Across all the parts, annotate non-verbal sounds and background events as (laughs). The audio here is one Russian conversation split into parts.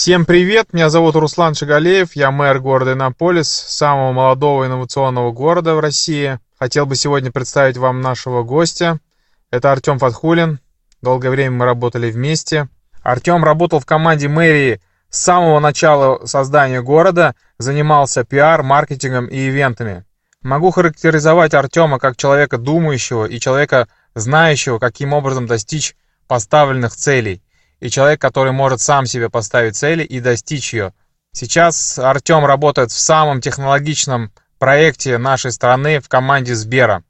Всем привет, меня зовут Руслан Шагалеев, я мэр города Иннополис, самого молодого инновационного города в России. Хотел бы сегодня представить вам нашего гостя. Это Артем Фатхулин. Долгое время мы работали вместе. Артем работал в команде мэрии с самого начала создания города, занимался пиар, маркетингом и ивентами. Могу характеризовать Артема как человека думающего и человека знающего, каким образом достичь поставленных целей, и человек, который может сам себе поставить цели и достичь ее. Сейчас Артем работает в самом технологичном проекте нашей страны в команде Сбера.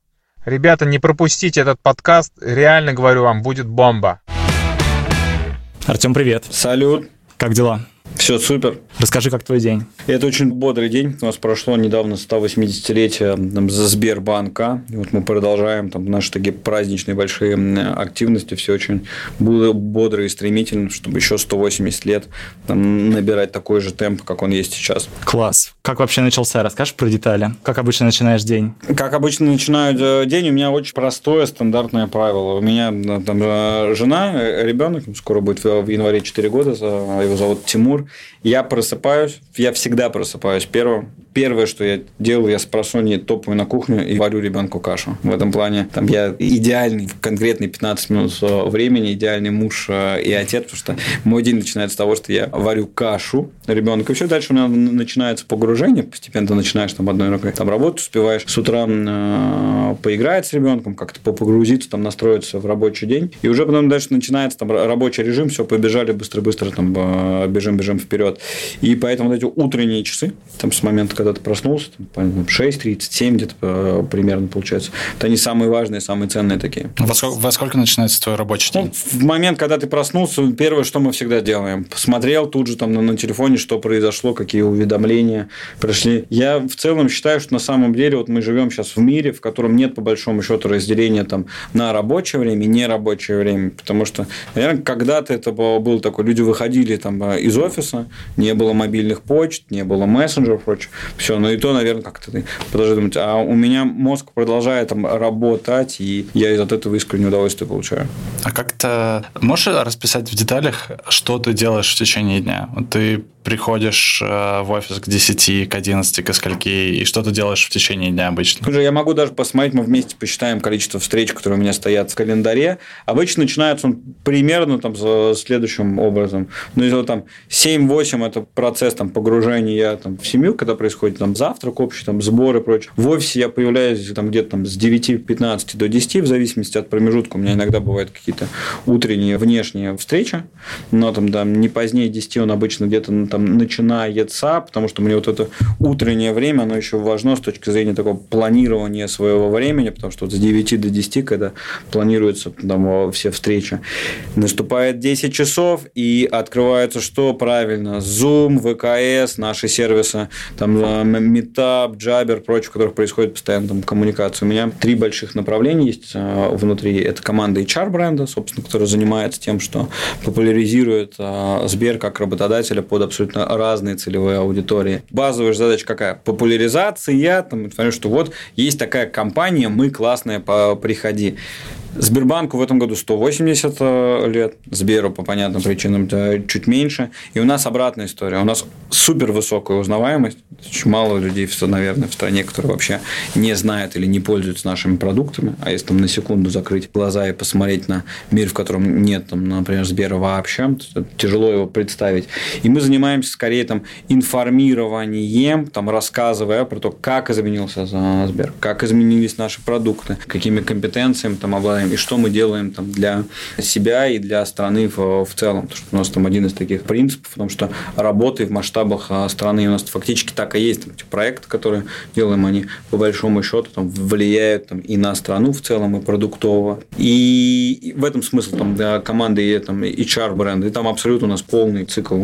Ребята, не пропустите этот подкаст, реально говорю вам, будет бомба. Артем, привет. Салют. Как дела? Все супер. Расскажи, как твой день? Это очень бодрый день. У нас прошло недавно 180-летие там, Сбербанка. И вот мы продолжаем там, наши такие праздничные большие активности. Все очень было бодро и стремительно, чтобы еще 180 лет там, набирать такой же темп, как он есть сейчас. Класс. Как вообще начался? Расскажешь про детали? Как обычно начинаешь день? Как обычно начинаю э, день, у меня очень простое стандартное правило. У меня э, там э, жена, ребенок, скоро будет в январе 4 года, его зовут Тимур. Я просыпаюсь, я всегда просыпаюсь первым. Первое, что я делаю, я с просонья топаю на кухню и варю ребенку кашу. В этом плане там я идеальный, конкретный 15 минут э, времени, идеальный муж э, и отец, потому что мой день начинается с того, что я варю кашу ребенку. И все дальше у меня начинается погружение, постепенно ты начинаешь там одной рукой там работу успеваешь, с утра э, поиграть с ребенком, как-то погрузиться, там настроиться в рабочий день. И уже потом дальше начинается там рабочий режим, все, побежали быстро-быстро, там бежим-бежим вперед. И поэтому вот эти утренние часы, там с момента, когда ты проснулся, там, 6.37 где-то э, примерно получается, это они самые важные, самые ценные такие. Во сколько, во сколько начинается твой рабочий день? Ну, в момент, когда ты проснулся, первое, что мы всегда делаем, посмотрел тут же там на, на телефоне, что произошло, какие уведомления прошли. Я в целом считаю, что на самом деле вот мы живем сейчас в мире, в котором нет по большому счету разделения там на рабочее время и нерабочее время, потому что, наверное, когда-то это было такое, люди выходили там э, из офиса, не было мобильных почт, не было мессенджеров, прочее. Все, ну и то, наверное, как-то ты продолжаешь думать. А у меня мозг продолжает там работать, и я из от этого искреннее удовольствие получаю. А как-то можешь расписать в деталях, что ты делаешь в течение дня? Ты приходишь э, в офис к 10, к 11, к скольки, и что ты делаешь в течение дня обычно? Слушай, я могу даже посмотреть, мы вместе посчитаем количество встреч, которые у меня стоят в календаре. Обычно начинается он примерно там следующим образом. Ну, если там 7-8 – это процесс там, погружения там, в семью, когда происходит там, завтрак общий, там, сборы и прочее. В офисе я появляюсь там, где-то там, с 9-15 до 10, в зависимости от промежутка. У меня иногда бывают какие-то утренние внешние встречи, но там, да, не позднее 10 он обычно где-то там начинается, потому что мне вот это утреннее время, оно еще важно с точки зрения такого планирования своего времени, потому что вот с 9 до 10, когда планируются там все встречи, наступает 10 часов и открывается что правильно? Zoom, ВКС, наши сервисы, там Meetup, Jabber, прочее, в которых происходит постоянно там коммуникация. У меня три больших направления есть э, внутри. Это команда HR бренда, собственно, которая занимается тем, что популяризирует э, Сбер как работодателя под абсолютно разные целевые аудитории. Базовая задача какая? Популяризация, там, информация, что вот есть такая компания, мы классная, приходи. Сбербанку в этом году 180 э, лет, Сберу по понятным причинам чуть меньше. И у нас обратная история. У нас супер высокая узнаваемость. Очень мало людей, наверное, в стране, которые вообще не знают или не пользуются нашими продуктами. А если там на секунду закрыть глаза и посмотреть на мир, в котором нет, там, например, Сбера вообще, тяжело его представить. И мы занимаемся скорее там информированием, там, рассказывая про то, как изменился Сбер, как изменились наши продукты, какими компетенциями там обладаем и что мы делаем там для себя и для страны в, в целом. Потому что у нас там один из таких принципов, потому что работы в масштабах а, страны у нас фактически так и есть. Там, эти проекты, которые делаем, они по большому счету там, влияют там, и на страну в целом, и продуктово. И в этом смысл там, для команды и там, HR бренда. И там абсолютно у нас полный цикл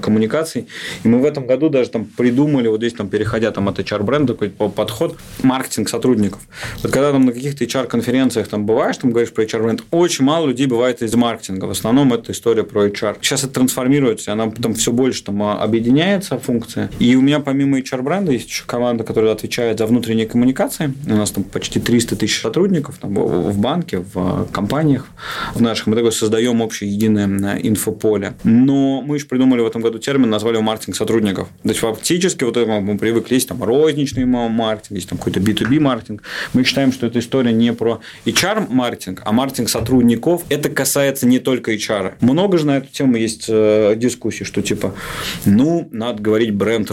коммуникаций. И мы в этом году даже там придумали, вот здесь там переходя там, от HR бренда, такой подход, маркетинг сотрудников. Вот когда там на каких-то HR-конференциях там бываешь, там говоришь про HR-бренд, очень мало людей бывает из маркетинга. В основном это история про HR. Сейчас это трансформируется, она там все больше там а, объединяется функция. И у меня помимо HR-бренда есть еще команда, которая отвечает за внутренние коммуникации. У нас там почти 300 тысяч сотрудников там, в банке, в компаниях в наших. Мы такой создаем общее единое инфополе. Но мы еще придумали в этом году термин, назвали его маркетинг сотрудников. То есть, фактически вот мы привыкли, есть там розничный маркетинг, есть там какой-то B2B маркетинг. Мы считаем, что эта история не про HR-маркетинг, а маркетинг сотрудников. Это касается не только HR. Много же на эту тему есть э, дискуссий, что типа, ну, надо говорить бренд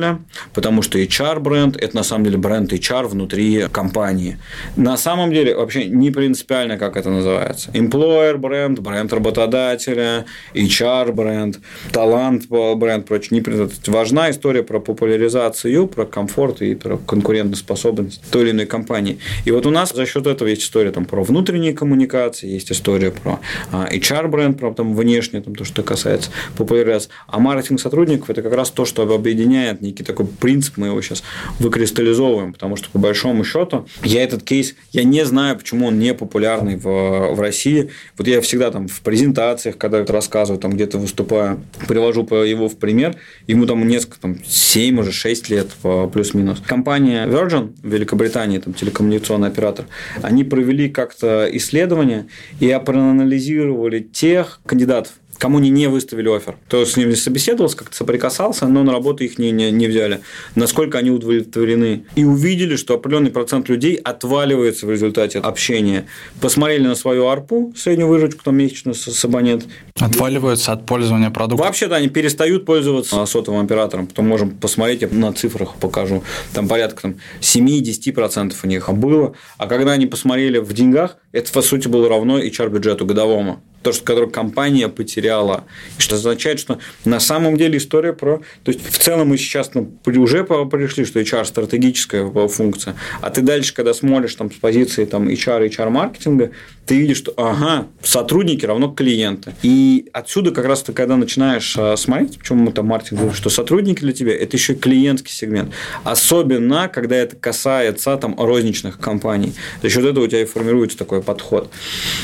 работодателя, потому что HR-бренд – это на самом деле бренд HR внутри компании. На самом деле вообще не принципиально, как это называется. Employer бренд, бренд работодателя, HR бренд, талант бренд, прочее. Не важна история про популяризацию, про комфорт и про конкурентоспособность той или иной компании. И вот у нас за счет этого есть история там, про внутренние коммуникации, есть история про а, HR-бренд, про там, внешне, там, то, что касается популяризации. А маркетинг сотрудников – это как раз то, что объединяет некий такой принцип, мы его сейчас выкристаллизовываем, потому что, по большому счету, я этот кейс, я не знаю, почему он не популярный в, в России. Вот я всегда там в презентациях, когда это рассказываю, там где-то выступаю, привожу его в пример, ему там несколько, там 7, уже 6 лет плюс-минус. Компания Virgin в Великобритании, там телекоммуникационный оператор, они провели как-то исследование и проанализировали тех кандидатов, кому они не выставили офер. Кто с ними собеседовался, как-то соприкасался, но на работу их не, не, не взяли. Насколько они удовлетворены. И увидели, что определенный процент людей отваливается в результате общения. Посмотрели на свою арпу, среднюю выручку там месячную с абонент. Отваливаются от пользования продукта. Вообще-то они перестают пользоваться сотовым оператором. Потом можем посмотреть, я на цифрах покажу. Там порядка там, 7-10% у них было. А когда они посмотрели в деньгах, это, по сути, было равно HR-бюджету годовому то, что который компания потеряла. И что означает, что на самом деле история про... То есть, в целом мы сейчас ну, уже пришли, что HR – стратегическая функция, а ты дальше, когда смотришь там, с позиции там, HR, HR-маркетинга, ты видишь, что ага, сотрудники равно клиенты. И отсюда как раз ты, когда начинаешь а, смотреть, почему мы там маркетинг говорим, что сотрудники для тебя – это еще и клиентский сегмент. Особенно, когда это касается там, розничных компаний. За счет этого у тебя и формируется такой подход.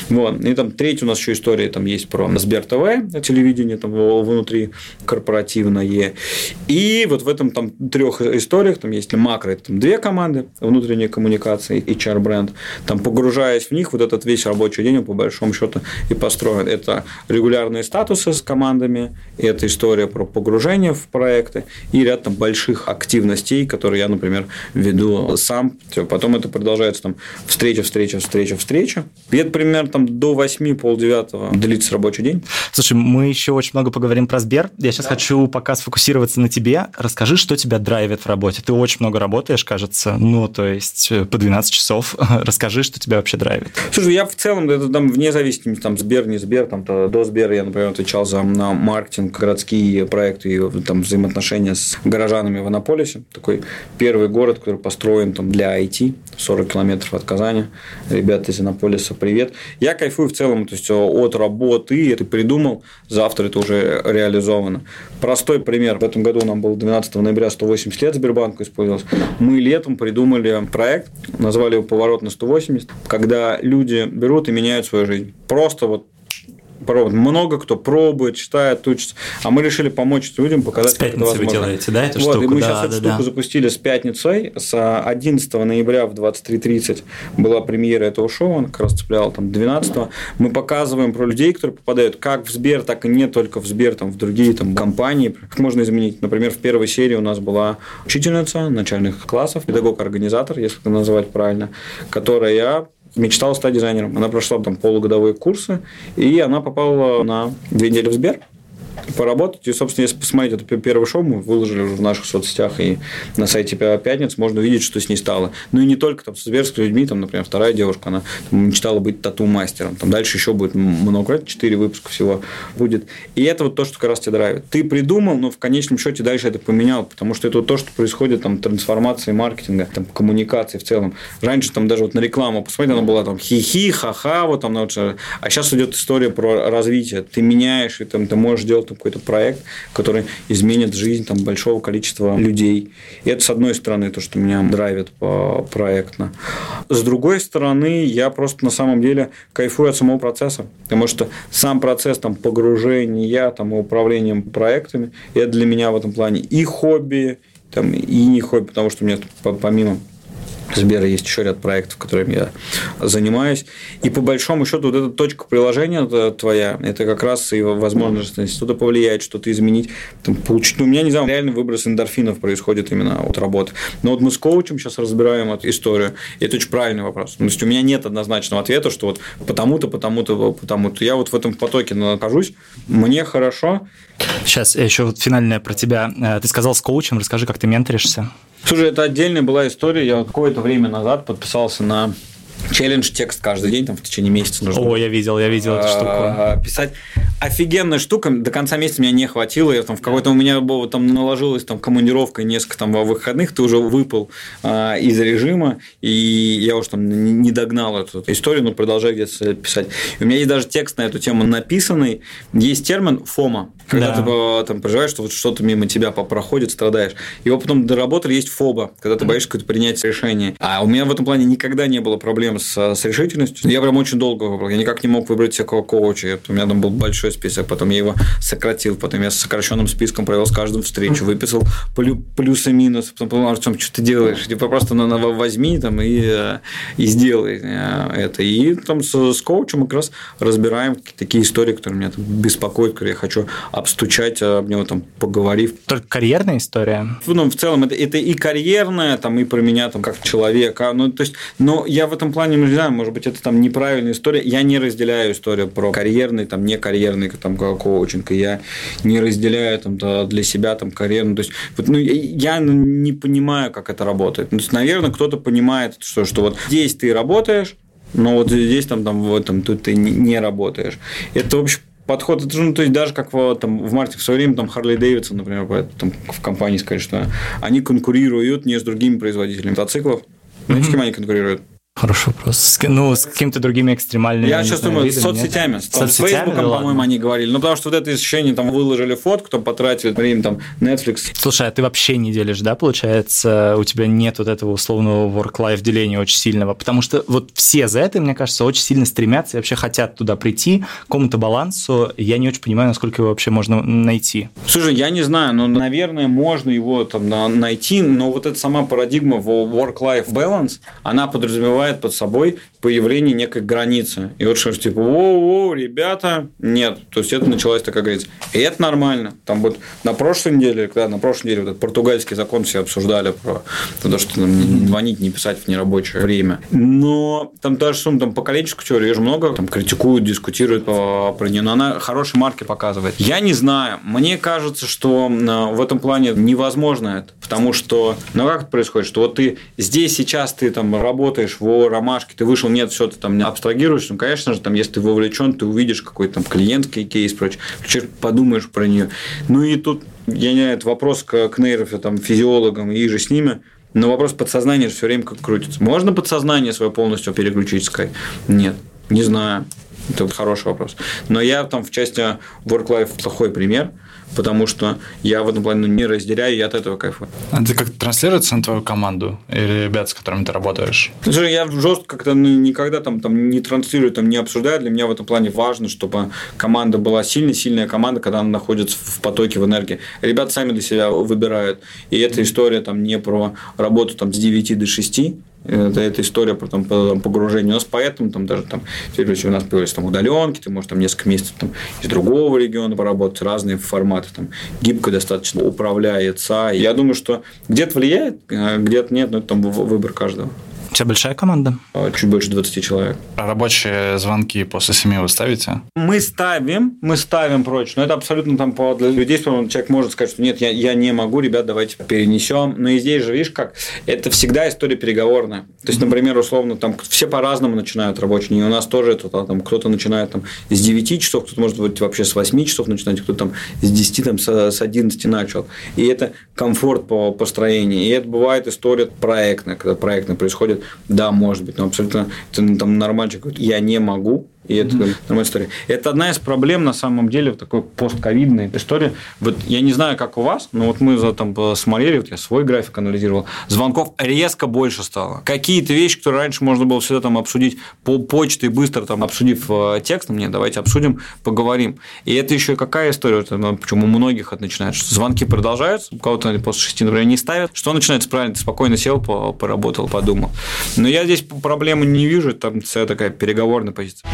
Вот. И там третий у нас еще история там есть про Сбер ТВ, телевидение там внутри корпоративное. И вот в этом там трех историях там есть макро, это там две команды, внутренние коммуникации, HR бренд. Там погружаясь в них, вот этот весь рабочий день, по большому счету, и построен. Это регулярные статусы с командами, это история про погружение в проекты и ряд там больших активностей, которые я, например, веду сам. Потом это продолжается там встреча, встреча, встреча, встреча. И это примерно там до 8 полдевятого длится рабочий день. Слушай, мы еще очень много поговорим про Сбер. Я сейчас да. хочу пока сфокусироваться на тебе. Расскажи, что тебя драйвит в работе. Ты очень много работаешь, кажется, ну, то есть э, по 12 часов. (laughs) Расскажи, что тебя вообще драйвит. Слушай, я в целом, это там вне зависимости, там Сбер, не Сбер, там то, до Сбера я, например, отвечал за на маркетинг, городские проекты и там взаимоотношения с горожанами в Анаполисе. Такой первый город, который построен там для IT, 40 километров от Казани. Ребята из Анаполиса, привет. Я кайфую в целом то есть, от работы, это придумал, завтра это уже реализовано. Простой пример. В этом году нам было 12 ноября 180 лет Сбербанку использовалось. Мы летом придумали проект, назвали его «Поворот на 180», когда люди берут и меняют свою жизнь. Просто вот пробует. Много кто пробует, читает, учится. А мы решили помочь людям, показать, с как это возможно. вы делаете, да, эту вот, штуку? И мы да, сейчас да, эту да. штуку запустили с пятницей. С 11 ноября в 23.30 была премьера этого шоу, он как раз цеплял там 12 -го. Мы показываем про людей, которые попадают как в Сбер, так и не только в Сбер, там, в другие там, компании. Как можно изменить? Например, в первой серии у нас была учительница начальных классов, педагог-организатор, если это называть правильно, которая мечтала стать дизайнером. Она прошла там полугодовые курсы, и она попала на две недели в Сбер поработать. И, собственно, если посмотреть это первое шоу, мы выложили уже в наших соцсетях и на сайте Пятниц, можно увидеть, что с ней стало. Ну и не только там с сберскими людьми, там, например, вторая девушка, она там, мечтала быть тату-мастером. Там дальше еще будет много, четыре выпуска всего будет. И это вот то, что как раз тебя драйвит. Ты придумал, но в конечном счете дальше это поменял, потому что это вот то, что происходит там трансформации маркетинга, там коммуникации в целом. Раньше там даже вот на рекламу, посмотри, она была там хи-хи, ха-ха, вот там, а сейчас идет история про развитие. Ты меняешь, и там ты можешь делать сделать какой-то проект, который изменит жизнь там, большого количества людей. И это, с одной стороны, то, что меня драйвит проектно. С другой стороны, я просто на самом деле кайфую от самого процесса, потому что сам процесс там, погружения, там, управлением проектами, это для меня в этом плане и хобби, там, и не хобби, потому что у меня помимо Сбера есть еще ряд проектов, которыми я занимаюсь. И по большому счету, вот эта точка приложения твоя, это как раз и возможность что-то повлиять, что-то изменить, там, получить. Ну, у меня, не знаю, реальный выброс эндорфинов происходит именно от работы. Но вот мы с коучем сейчас разбираем эту историю, и это очень правильный вопрос. То есть, у меня нет однозначного ответа, что вот потому-то, потому-то, потому-то. Я вот в этом потоке нахожусь, мне хорошо. Сейчас еще вот финальное про тебя. Э, ты сказал с коучем, расскажи, как ты менторишься. Слушай, это отдельная была история. Я какое-то время назад подписался на челлендж текст каждый день, там в течение месяца нужно. О, я видел, я видел эту штуку. А, писать. Офигенная штука, до конца месяца меня не хватило, я там в какой-то у меня было, там наложилась там командировка несколько там выходных, ты уже выпал а, из режима, и я уж там не догнал эту историю, но продолжаю где-то писать. И у меня есть даже текст на эту тему написанный, есть термин фома, когда да. ты а, там переживаешь, что вот что-то мимо тебя проходит, страдаешь. Его потом доработали, есть фоба, когда ты боишься какое-то принять решение. А у меня в этом плане никогда не было проблем с, с решительностью. Я прям очень долго выбрал. Я никак не мог выбрать всякого коуча. У меня там был большой список, потом я его сократил, потом я с сокращенным списком провел с каждым встречу, выписал плюсы-минусы, потом подумал, Артем, что ты делаешь? Типа просто на, на, возьми там и, э, и сделай э, это. И там с, с коучем мы как раз разбираем такие истории, которые меня там беспокоят, которые я хочу обстучать об него там поговорив. Только карьерная история? Ну, в целом это, это и карьерная, там, и про меня там как человека. Ну, то есть, но я в этом плане, ну, не знаю, может быть, это там неправильная история. Я не разделяю историю про карьерный, там, не карьерный там, коучинг. И я не разделяю там, для себя там, карьерный. То есть, вот, ну, я не понимаю, как это работает. Ну, то есть, наверное, кто-то понимает, что, что вот здесь ты работаешь, но вот здесь там, там в этом тут ты не работаешь. Это, в общем, подход, это, ну, то есть даже как в, там, в марте в свое время там Харли Дэвидсон, например, там, в компании сказали, что они конкурируют не с другими производителями мотоциклов. Знаете, с кем они конкурируют? Хороший вопрос. С, ну, с какими-то другими экстремальными Я сейчас думаю, видами, с соцсетями. С, с Фейсбуком, да по-моему, они говорили. Ну, потому что вот это исчисление, там, выложили фотку, там, потратили время, там, Netflix. Слушай, а ты вообще не делишь, да, получается? У тебя нет вот этого условного work-life деления очень сильного? Потому что вот все за это, мне кажется, очень сильно стремятся и вообще хотят туда прийти, к какому-то балансу. Я не очень понимаю, насколько его вообще можно найти. Слушай, я не знаю, но, наверное, можно его там найти, но вот эта сама парадигма work-life balance, она подразумевает подразумевает под собой появление некой границы. И вот что типа, воу-воу, ребята, нет. То есть, это началась такая граница. И это нормально. Там вот на прошлой неделе, когда на прошлой неделе вот этот португальский закон все обсуждали про то, что там, звонить, не писать в нерабочее время. Но там даже сумма там поколенческую теорию же много, там критикуют, дискутируют по, про нее, но она хороший маркер показывает. Я не знаю. Мне кажется, что а, в этом плане невозможно это, потому что, ну как это происходит, что вот ты здесь сейчас ты там работаешь в ромашке, ты вышел, нет, все, ты там не абстрагируешь, ну, конечно же, там, если ты вовлечен, ты увидишь какой-то там клиентский кейс, прочее, подумаешь про нее. Ну, и тут, я не знаю, это вопрос к, к нейро, там, физиологам и же с ними, но вопрос подсознания все время как крутится. Можно подсознание свое полностью переключить, сказать? Нет, не знаю. Это хороший вопрос. Но я там в части work-life плохой пример – потому что я в этом плане не разделяю, и от этого кайфую. А ты как транслируется на твою команду или ребят, с которыми ты работаешь? Слушай, я жестко как-то ну, никогда там, там не транслирую, там не обсуждаю. Для меня в этом плане важно, чтобы команда была сильной, сильная команда, когда она находится в потоке, в энергии. Ребята сами для себя выбирают. И эта история там не про работу там, с 9 до 6, это, это история про там, погружение. У нас поэтому там даже там, у нас появились там удаленки, ты можешь там несколько месяцев там, из другого региона поработать, разные форматы, там, гибко достаточно управляется. Я думаю, что где-то влияет, а где-то нет, но это там выбор каждого. У тебя большая команда? А, чуть больше 20 человек. А рабочие звонки после семи вы ставите? Мы ставим, мы ставим прочь, но это абсолютно там для людей, что человек может сказать, что нет, я, я не могу, ребят, давайте перенесем. Но и здесь же, видишь, как это всегда история переговорная. То есть, например, условно, там все по-разному начинают рабочие дни. У нас тоже это там кто-то начинает там с 9 часов, кто-то может быть вообще с 8 часов начинать, кто-то там с 10, там с 11 начал. И это комфорт по построению. И это бывает история проектная, когда проектно происходит да, может быть, но абсолютно это, ну, там нормальчик, я не могу, И это mm-hmm. нормальная история. Это одна из проблем, на самом деле, в такой постковидной истории. Вот я не знаю, как у вас, но вот мы за, там смотрели, вот я свой график анализировал, звонков резко больше стало. Какие-то вещи, которые раньше можно было всегда там обсудить по почте, быстро там обсудив э, текстом, нет, давайте обсудим, поговорим. И это еще какая история, ну, почему у многих это начинается, что звонки продолжаются, у кого-то после шести, например, не ставят, что начинается правильно, ты спокойно сел, поработал, подумал. Но я здесь проблемы не вижу, там такая переговорная позиция.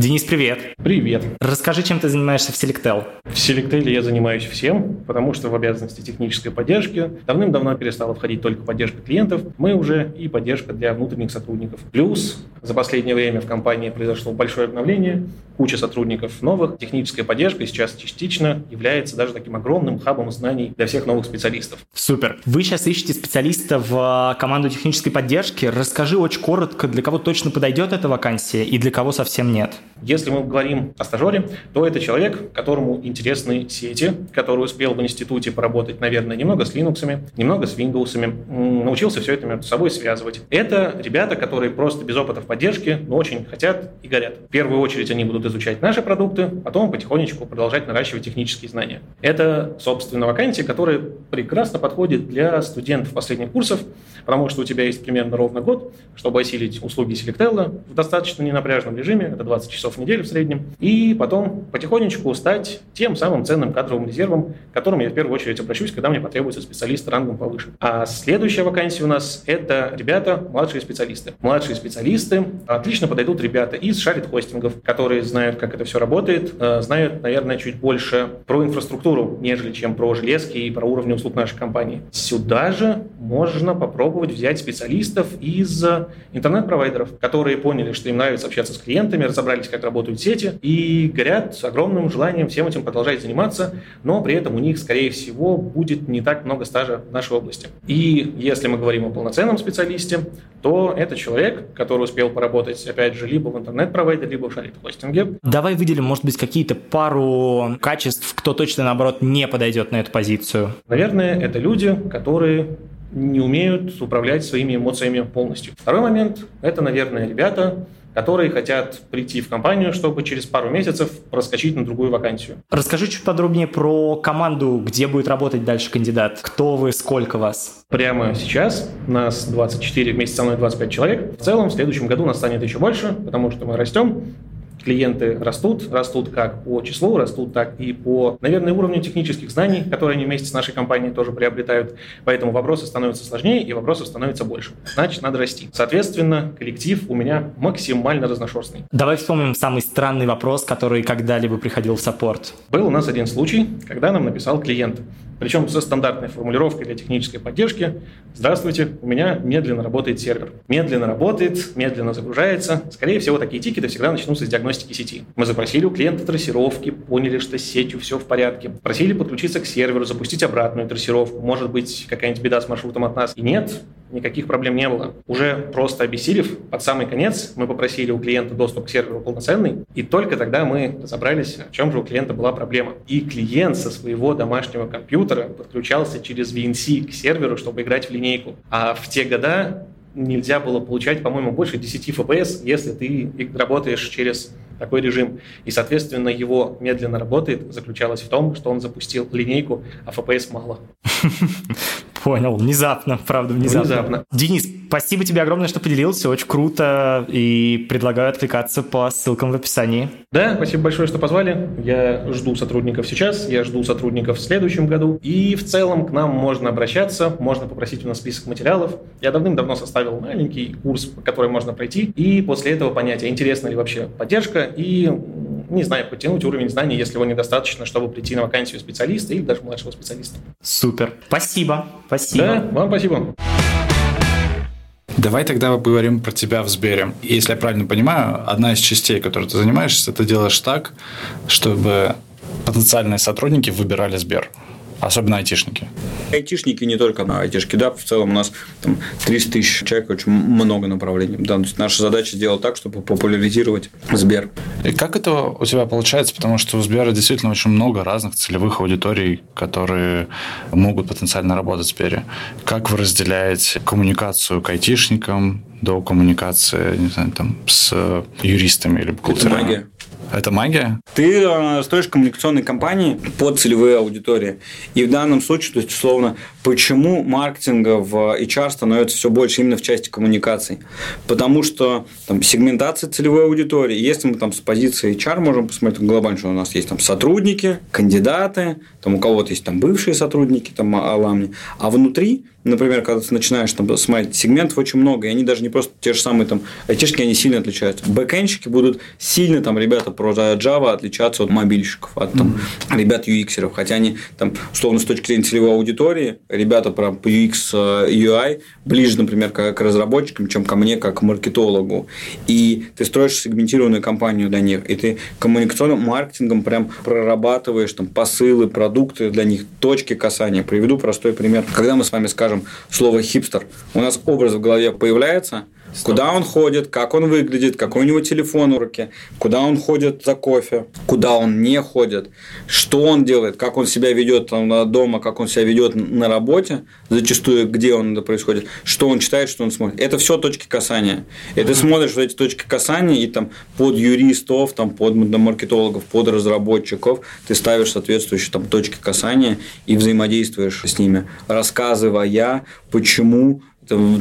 Денис, привет. Привет. Расскажи, чем ты занимаешься в Selectel. В Selectel я занимаюсь всем, потому что в обязанности технической поддержки давным-давно перестала входить только поддержка клиентов. Мы уже и поддержка для внутренних сотрудников. Плюс за последнее время в компании произошло большое обновление, куча сотрудников новых. Техническая поддержка сейчас частично является даже таким огромным хабом знаний для всех новых специалистов. Супер. Вы сейчас ищете специалиста в э, команду технической поддержки. Расскажи очень коротко, для кого точно подойдет эта вакансия и для кого совсем нет. Если мы говорим о стажере, то это человек, которому интересны сети, который успел в институте поработать, наверное, немного с Linux, немного с Windows, научился все это между собой связывать. Это ребята, которые просто без опыта в поддержке, но очень хотят и горят. В первую очередь они будут изучать наши продукты, потом потихонечку продолжать наращивать технические знания. Это, собственно, вакансия, которая прекрасно подходит для студентов последних курсов, потому что у тебя есть примерно ровно год, чтобы осилить услуги Selectel в достаточно ненапряжном режиме, это 20 часов в неделю в среднем, и потом потихонечку стать тем самым ценным кадровым резервом, к которому я в первую очередь обращусь, когда мне потребуется специалист рангом повыше. А следующая вакансия у нас – это ребята, младшие специалисты. Младшие специалисты отлично подойдут ребята из шарит-хостингов, которые знают, как это все работает, э, знают, наверное, чуть больше про инфраструктуру, нежели чем про железки и про уровни услуг нашей компании. Сюда же можно попробовать взять специалистов из интернет-провайдеров, которые поняли, что им нравится общаться с клиентами, разобрались, как работают сети, и горят огромным желанием всем этим продолжать заниматься, но при этом у них, скорее всего, будет не так много стажа в нашей области. И если мы говорим о полноценном специалисте, то это человек, который успел поработать, опять же, либо в интернет-провайдере, либо в шарит-хостинге. Давай выделим, может быть, какие-то пару качеств, кто точно, наоборот, не подойдет на эту позицию. Наверное, это люди, которые не умеют управлять своими эмоциями полностью. Второй момент – это, наверное, ребята, которые хотят прийти в компанию, чтобы через пару месяцев проскочить на другую вакансию. Расскажи чуть подробнее про команду, где будет работать дальше кандидат. Кто вы, сколько вас? Прямо сейчас нас 24, вместе со мной 25 человек. В целом в следующем году нас станет еще больше, потому что мы растем клиенты растут, растут как по числу, растут так и по, наверное, уровню технических знаний, которые они вместе с нашей компанией тоже приобретают. Поэтому вопросы становятся сложнее и вопросов становится больше. Значит, надо расти. Соответственно, коллектив у меня максимально разношерстный. Давай вспомним самый странный вопрос, который когда-либо приходил в саппорт. Был у нас один случай, когда нам написал клиент. Причем со стандартной формулировкой для технической поддержки. Здравствуйте, у меня медленно работает сервер. Медленно работает, медленно загружается. Скорее всего, такие тикеты всегда начнутся с диагностики сети. Мы запросили у клиента трассировки, поняли, что с сетью все в порядке. Просили подключиться к серверу, запустить обратную трассировку. Может быть, какая-нибудь беда с маршрутом от нас. И нет, никаких проблем не было. Уже просто обессилев, под самый конец мы попросили у клиента доступ к серверу полноценный, и только тогда мы разобрались, в чем же у клиента была проблема. И клиент со своего домашнего компьютера подключался через VNC к серверу, чтобы играть в линейку. А в те года нельзя было получать, по-моему, больше 10 FPS, если ты работаешь через такой режим. И, соответственно, его медленно работает заключалось в том, что он запустил линейку, а FPS мало. (laughs) Понял, внезапно, правда, внезапно. внезапно. Денис, спасибо тебе огромное, что поделился, очень круто, и предлагаю откликаться по ссылкам в описании. Да, спасибо большое, что позвали. Я жду сотрудников сейчас, я жду сотрудников в следующем году, и в целом к нам можно обращаться, можно попросить у нас список материалов. Я давным-давно составил маленький курс, который можно пройти, и после этого понять, а интересна ли вообще поддержка, и не знаю, подтянуть уровень знаний, если его недостаточно, чтобы прийти на вакансию специалиста или даже младшего специалиста. Супер. Спасибо. Спасибо. Да, вам спасибо. Давай тогда поговорим про тебя в Сбере. Если я правильно понимаю, одна из частей, которой ты занимаешься, ты делаешь так, чтобы потенциальные сотрудники выбирали Сбер. Особенно айтишники. Айтишники не только на айтишки, да, в целом у нас там 300 тысяч человек, очень много направлений. Да, то есть наша задача сделать так, чтобы популяризировать Сбер. И как это у тебя получается? Потому что у Сбера действительно очень много разных целевых аудиторий, которые могут потенциально работать в Сбере. Как вы разделяете коммуникацию к айтишникам, до коммуникации, не знаю, там, с юристами или бухгалтерами. Это магия. Это магия? Ты э, строишь коммуникационные компании под целевые аудитории. И в данном случае, то есть, условно, почему маркетинга в HR становится все больше именно в части коммуникаций? Потому что там, сегментация целевой аудитории. Если мы там с позиции HR можем посмотреть глобально, что у нас есть там сотрудники, кандидаты, там у кого-то есть там бывшие сотрудники, там аламни, а внутри Например, когда ты начинаешь там, смотреть сегментов очень много, и они даже не просто те же самые там айтишки, они сильно отличаются. Бэкэнщики будут сильно там ребята про Java отличаться от мобильщиков, от там, mm-hmm. ребят UX-еров, хотя они там, условно, с точки зрения целевой аудитории, ребята про UX, э, UI ближе, например, к, к разработчикам, чем ко мне, как к маркетологу. И ты строишь сегментированную компанию для них, и ты коммуникационным маркетингом прям прорабатываешь там посылы, продукты для них, точки касания. Приведу простой пример. Когда мы с вами скажем, скажем, слово хипстер, у нас образ в голове появляется, Куда он ходит, как он выглядит, какой у него телефон в руке, куда он ходит за кофе, куда он не ходит, что он делает, как он себя ведет там дома, как он себя ведет на работе, зачастую где он это происходит, что он читает, что он смотрит. Это все точки касания. И ты смотришь вот эти точки касания, и там под юристов, там под маркетологов, под разработчиков ты ставишь соответствующие там точки касания и взаимодействуешь с ними, рассказывая, почему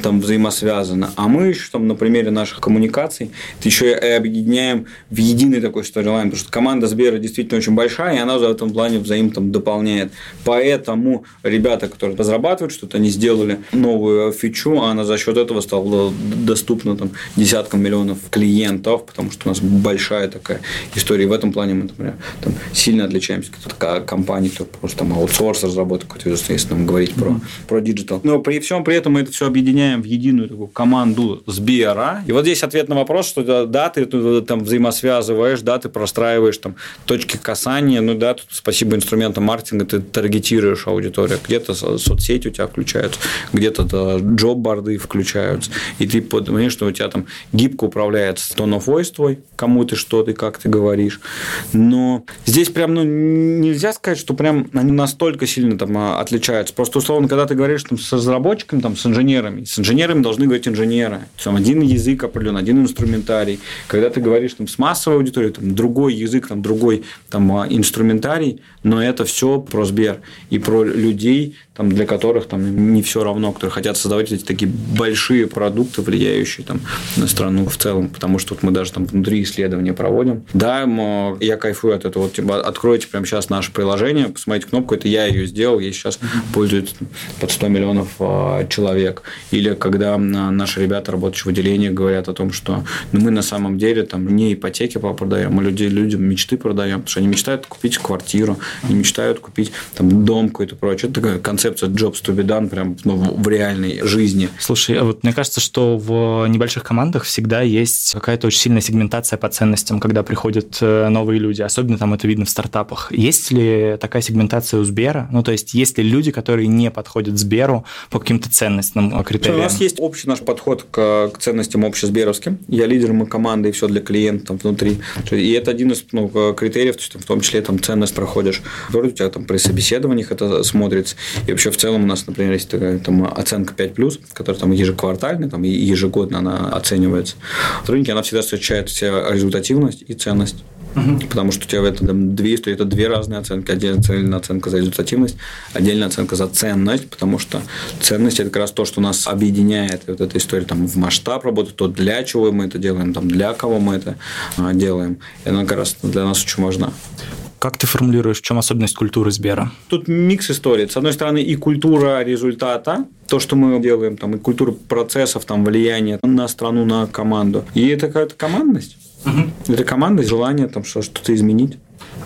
там, взаимосвязано. А мы еще там на примере наших коммуникаций это еще и объединяем в единый такой сторилайн, потому что команда Сбера действительно очень большая, и она в этом плане взаим там дополняет. Поэтому ребята, которые разрабатывают что-то, они сделали новую фичу, а она за счет этого стала доступна там десяткам миллионов клиентов, потому что у нас большая такая история. И в этом плане мы, например, там, сильно отличаемся от компании, кто просто там аутсорс разработок, если нам говорить mm-hmm. про, про digital. Но при всем при этом мы это все объединяем в единую такую команду Сбера. И вот здесь ответ на вопрос, что да, ты там взаимосвязываешь, да, ты простраиваешь там точки касания, ну да, тут спасибо инструментам маркетинга ты таргетируешь аудиторию, где-то соцсети у тебя включаются, где-то джоб-борды включаются, и ты понимаешь, что у тебя там гибко управляется tone of voice твой, кому ты что ты, как ты говоришь. Но здесь прям ну, нельзя сказать, что прям они настолько сильно там а, отличаются. Просто условно, когда ты говоришь там, с разработчиком, там, с инженером, инженерами. С инженерами должны говорить инженеры. Там один язык определен, один инструментарий. Когда ты говоришь там, с массовой аудиторией, там, другой язык, там, другой там, а, инструментарий, но это все про Сбер и про людей, там, для которых там, не все равно, которые хотят создавать эти такие большие продукты, влияющие там, на страну в целом, потому что вот мы даже там внутри исследования проводим. Да, я кайфую от этого. Вот, типа, откройте прямо сейчас наше приложение, посмотрите кнопку, это я ее сделал, ей сейчас пользуется под 100 миллионов а, человек. Или когда наши ребята, работающие в отделении, говорят о том, что ну, мы на самом деле там не ипотеки продаем, мы людей, людям мечты продаем, потому что они мечтают купить квартиру, они мечтают купить там, дом какой-то прочее. Это такая концепция jobs to be done прям ну, в реальной жизни. Слушай, а вот мне кажется, что в небольших командах всегда есть какая-то очень сильная сегментация по ценностям, когда приходят э, новые люди. Особенно там это видно в стартапах. Есть ли такая сегментация у Сбера? Ну, то есть, есть ли люди, которые не подходят Сберу по каким-то ценностным критериям? У нас есть общий наш подход к, к ценностям общесберовским. Я лидер мы команды и все для клиента там, внутри. И это один из ну, критериев, то есть, в том числе там ценность проходишь. У тебя там при собеседованиях это смотрится. И вообще в целом у нас, например, есть такая там, оценка 5+, которая там ежеквартальная, там, и ежегодно она оценивается. В рынке она всегда встречает все результативность и ценность. Угу. Потому что у тебя в этом там, две истории, это две разные оценки. Отдельная оценка за результативность, отдельная оценка за ценность, потому что ценность – это как раз то, что нас объединяет. Вот эта история там, в масштаб работы, то, для чего мы это делаем, там, для кого мы это а, делаем. И она как раз для нас очень важна. Как ты формулируешь, в чем особенность культуры Сбера? Тут микс историй. С одной стороны, и культура результата, то, что мы делаем, там, и культура процессов, там, влияния на страну, на команду. И это какая-то командность. Угу. Это команда, желание там что-то изменить.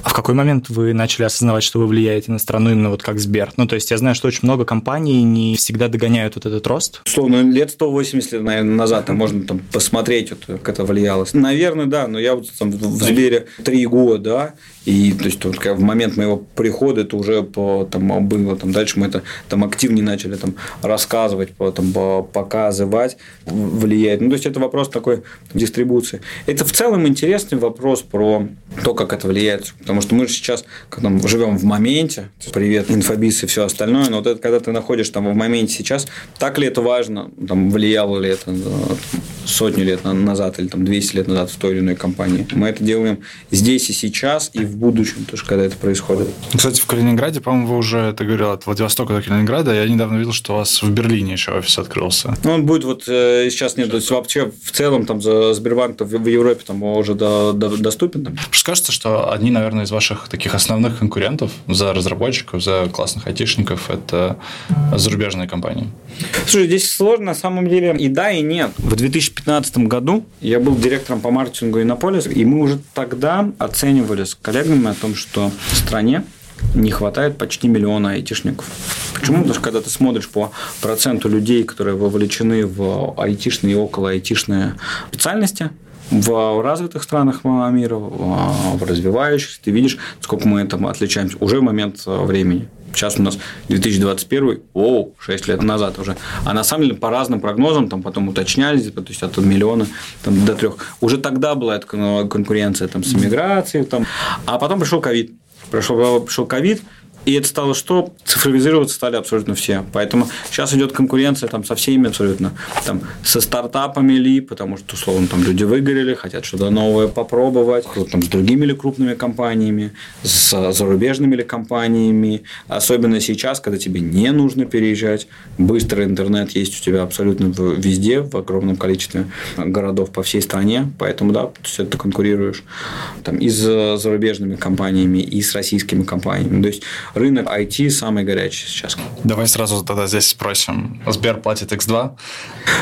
А в какой момент вы начали осознавать, что вы влияете на страну именно вот как Сбер? Ну, то есть я знаю, что очень много компаний не всегда догоняют вот этот рост. Словно лет 180 наверное, назад там можно там посмотреть, вот, как это влияло. Наверное, да, но я вот там в Сбере три года, да, и то есть только в момент моего прихода это уже по, там, было. Там, дальше мы это там, активнее начали там, рассказывать, по, там, показывать, влиять. Ну, то есть это вопрос такой дистрибуции. Это в целом интересный вопрос про то, как это влияет. Потому что мы же сейчас как там, живем в моменте. Привет, инфобиз и все остальное. Но вот это, когда ты находишься там в моменте сейчас, так ли это важно, там, влияло ли это сотню лет назад или там 200 лет назад в той или иной компании. Мы это делаем здесь и сейчас, и в будущем, тоже, когда это происходит. Кстати, в Калининграде, по-моему, вы уже, ты говорил, от Владивостока до Калининграда. Я недавно видел, что у вас в Берлине еще офис открылся. Ну, он будет вот э, сейчас нет, то есть вообще в целом там за Сбербанк в, в Европе там уже до, до, доступен. Там. Кажется, что одни, наверное, из ваших таких основных конкурентов за разработчиков, за классных айтишников – это зарубежные компании. Слушай, здесь сложно на самом деле и да, и нет. В 2015 году я был директором по маркетингу Иннополис, и мы уже тогда оценивали с коллегами о том, что в стране не хватает почти миллиона айтишников. Почему? Потому что когда ты смотришь по проценту людей, которые вовлечены в айтишные и около айтишные специальности, в развитых странах мира, в развивающихся, ты видишь, сколько мы там отличаемся уже в момент времени. Сейчас у нас 2021, о, 6 лет назад уже. А на самом деле по разным прогнозам, там потом уточнялись, то есть от миллиона там, до трех. Уже тогда была эта конкуренция там, с иммиграцией. Там. А потом пришел ковид. Пришел ковид, и это стало что? Цифровизироваться стали абсолютно все. Поэтому сейчас идет конкуренция там, со всеми абсолютно. Там, со стартапами ли, потому что, условно, там люди выгорели, хотят что-то новое попробовать. Там, с другими или крупными компаниями, с зарубежными ли компаниями. Особенно сейчас, когда тебе не нужно переезжать. Быстрый интернет есть у тебя абсолютно везде, в огромном количестве городов по всей стране. Поэтому, да, то есть, ты конкурируешь там, и с зарубежными компаниями, и с российскими компаниями. То есть, рынок IT самый горячий сейчас. Давай сразу тогда здесь спросим. Сбер платит X2?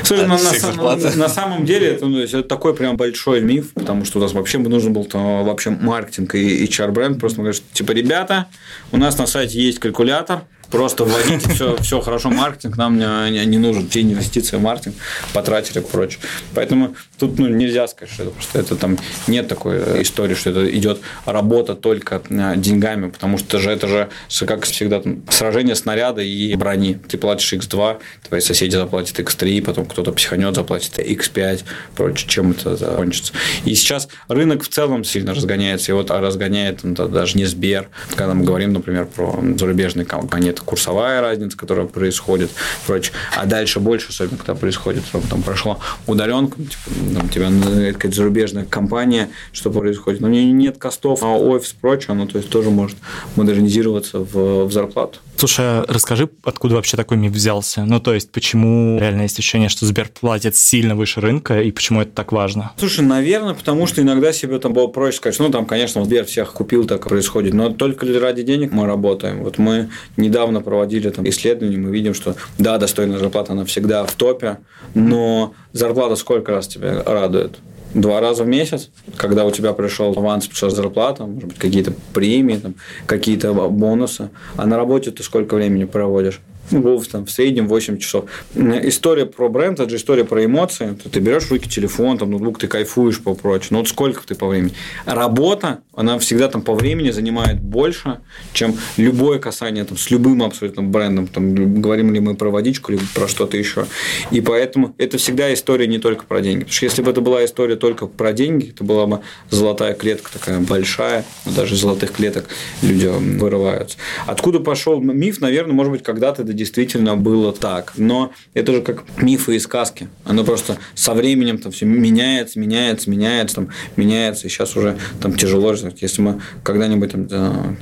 Слушай, на, на, на, на самом деле это, ну, это такой прям большой миф, потому что у нас вообще нужен был там, вообще маркетинг и HR-бренд. Просто мы говорим, типа, ребята, у нас на сайте есть калькулятор, Просто вводите все, все хорошо, маркетинг нам не, не нужен, все инвестиции в маркетинг потратили и прочее. Поэтому тут ну, нельзя сказать, что это просто это там нет такой истории, что это идет работа только э, деньгами, потому что же это же, как всегда, там, сражение снаряда и брони. Ты платишь X2, твои соседи заплатят X3, потом кто-то психанет, заплатит X5, прочее, чем это закончится. И сейчас рынок в целом сильно разгоняется, и вот а разгоняет ну, даже не Сбер. Когда мы говорим, например, про зарубежные компании, это курсовая разница, которая происходит, прочее. А дальше больше, особенно когда происходит, там, там прошла удаленка, типа, там, тебя какая-то зарубежная компания, что происходит. Но у нее нет костов, а офис, прочее, оно то есть тоже может модернизироваться в, в зарплату. Слушай, а расскажи, откуда вообще такой миф взялся? Ну, то есть, почему реально есть ощущение, что Сбер платит сильно выше рынка, и почему это так важно? Слушай, наверное, потому что иногда себе там было проще сказать, ну, там, конечно, Сбер всех купил, так происходит, но только ли ради денег мы работаем? Вот мы недавно проводили там исследование, мы видим, что да, достойная зарплата, она всегда в топе, но зарплата сколько раз тебя радует? Два раза в месяц, когда у тебя пришел аванс, пришла зарплата, может быть, какие-то премии, какие-то бонусы, а на работе ты сколько времени проводишь? Ну, там, в среднем 8 часов. История про бренд, это же история про эмоции. Ты берешь в руки телефон, там, ноутбук, ты кайфуешь по прочее. Ну, вот сколько ты по времени? Работа, она всегда там по времени занимает больше, чем любое касание там, с любым абсолютно брендом. Там, говорим ли мы про водичку, либо про что-то еще. И поэтому это всегда история не только про деньги. Потому что если бы это была история только про деньги, это была бы золотая клетка такая большая, даже золотых клеток люди вырываются. Откуда пошел миф, наверное, может быть, когда-то это действительно было так. Но это же как мифы и сказки. Оно просто со временем там все меняется, меняется, меняется, там, меняется. И сейчас уже там тяжело. Если мы когда-нибудь там,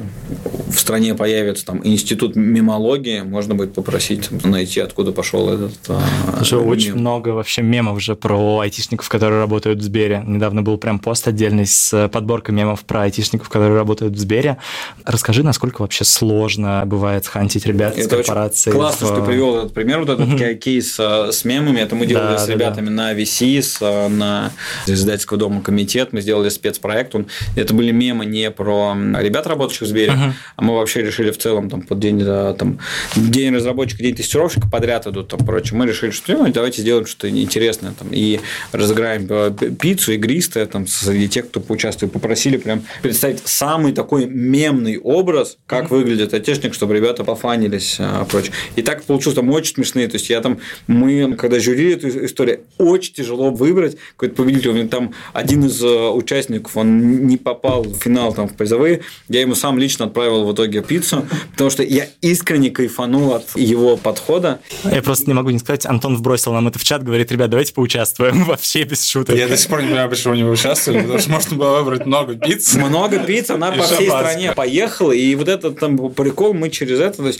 в стране появится там институт мемологии, можно будет попросить там, найти, откуда пошел этот. Уже а, очень много вообще мемов уже про айтишников, которые работают в Сбере. Недавно был прям пост отдельный с подборкой мемов про айтишников, которые работают в Сбере. Расскажи, насколько вообще сложно бывает хантить ребят это с корпорации очень классно, в... что ты привел этот пример, вот этот mm-hmm. кейс а, с мемами. Это мы делали да, с ребятами да, на VC, а, на издательского дома комитет. Мы сделали спецпроект. Он... Это были мемы не про ребят, работающих в Сбере, а мы вообще решили в целом там, под день, там, день разработчика, день тестировщика подряд идут там, прочее. Мы решили, что ну, давайте сделаем что-то интересное там, и разыграем пиццу игристое там, среди тех, кто поучаствует. Попросили прям представить самый такой мемный образ, как mm-hmm. выглядит айтишник, чтобы ребята пофанились а, прочее. И так получилось там очень смешные. То есть я там, мы, когда жюрили эту историю, очень тяжело выбрать какой-то победитель. У меня там один из э, участников, он не попал в финал там в призовые. Я ему сам лично отправил в итоге пиццу, потому что я искренне кайфанул от его подхода. Я просто не могу не сказать, Антон вбросил нам это в чат, говорит, ребят, давайте поучаствуем (laughs) вообще без шуток. Я до сих пор не понимаю, почему не участвовали, потому что можно было выбрать много пицц. Много пицц, она по всей стране поехала, и вот этот там прикол, мы через это, то есть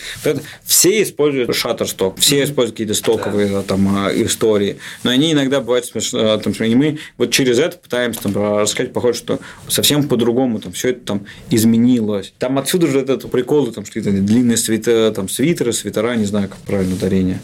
все используют Shutterstock, все используют какие-то стоковые там а, истории, но они иногда бывают смешно, там, и мы вот через это пытаемся там, рассказать, похоже, что совсем по-другому там все это там изменилось. Там отсюда же этот прикол, там, что это длинные свитера, там, свитеры, свитера, не знаю, как правильно ударение.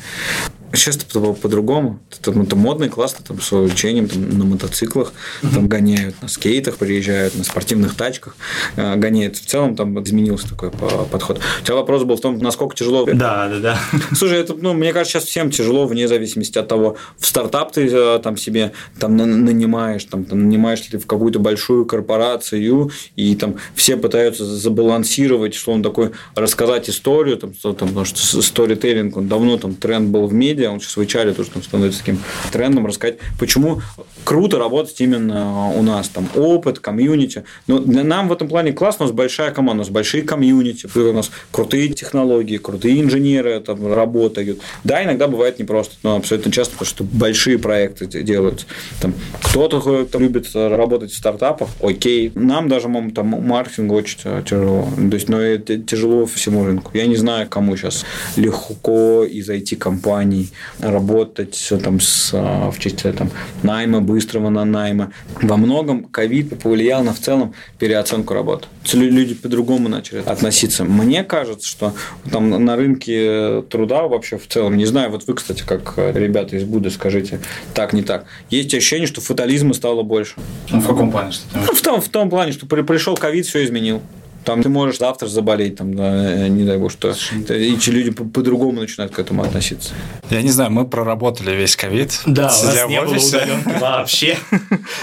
Сейчас это по-другому. Это, это модно и классно, там, с увлечением там, на мотоциклах, там гоняют на скейтах, приезжают на спортивных тачках, э, гоняют. В целом там изменился такой подход. У тебя вопрос был в том, насколько тяжело. Да, да, да. Слушай, это, ну, мне кажется, сейчас всем тяжело, вне зависимости от того, в стартап ты э, там себе там нанимаешь, там, там нанимаешь ли ты в какую-то большую корпорацию, и там все пытаются забалансировать, что он такой, рассказать историю, там, там, потому что сторителлинг, он давно там тренд был в медиа, он сейчас в HR тоже там становится таким трендом, рассказать, почему круто работать именно у нас, там, опыт, комьюнити. Но для нам в этом плане классно, у нас большая команда, у нас большие комьюнити, у нас крутые технологии, крутые инженеры там работают. Да, иногда бывает непросто, но абсолютно часто, потому что большие проекты делаются. Там, кто-то любит работать в стартапах, окей. Нам даже там, маркетинг очень тяжело. То есть, но это тяжело всему рынку. Я не знаю, кому сейчас легко из IT-компаний работать там, с, а, в части там, найма, быстрого на найма. Во многом ковид повлиял на в целом переоценку работы. Люди по-другому начали относиться. Мне кажется, что там на рынке труда вообще в целом, не знаю, вот вы, кстати, как ребята из Буды, скажите, так, не так. Есть ощущение, что фатализма стало больше. Ну, в каком плане? Что ну, в, том, в том плане, что пришел ковид, все изменил. Там ты можешь завтра заболеть, там, да, не дай бог, что. И люди по-другому начинают к этому относиться. Я не знаю, мы проработали весь ковид. Да, у нас не было удаленки (laughs) вообще.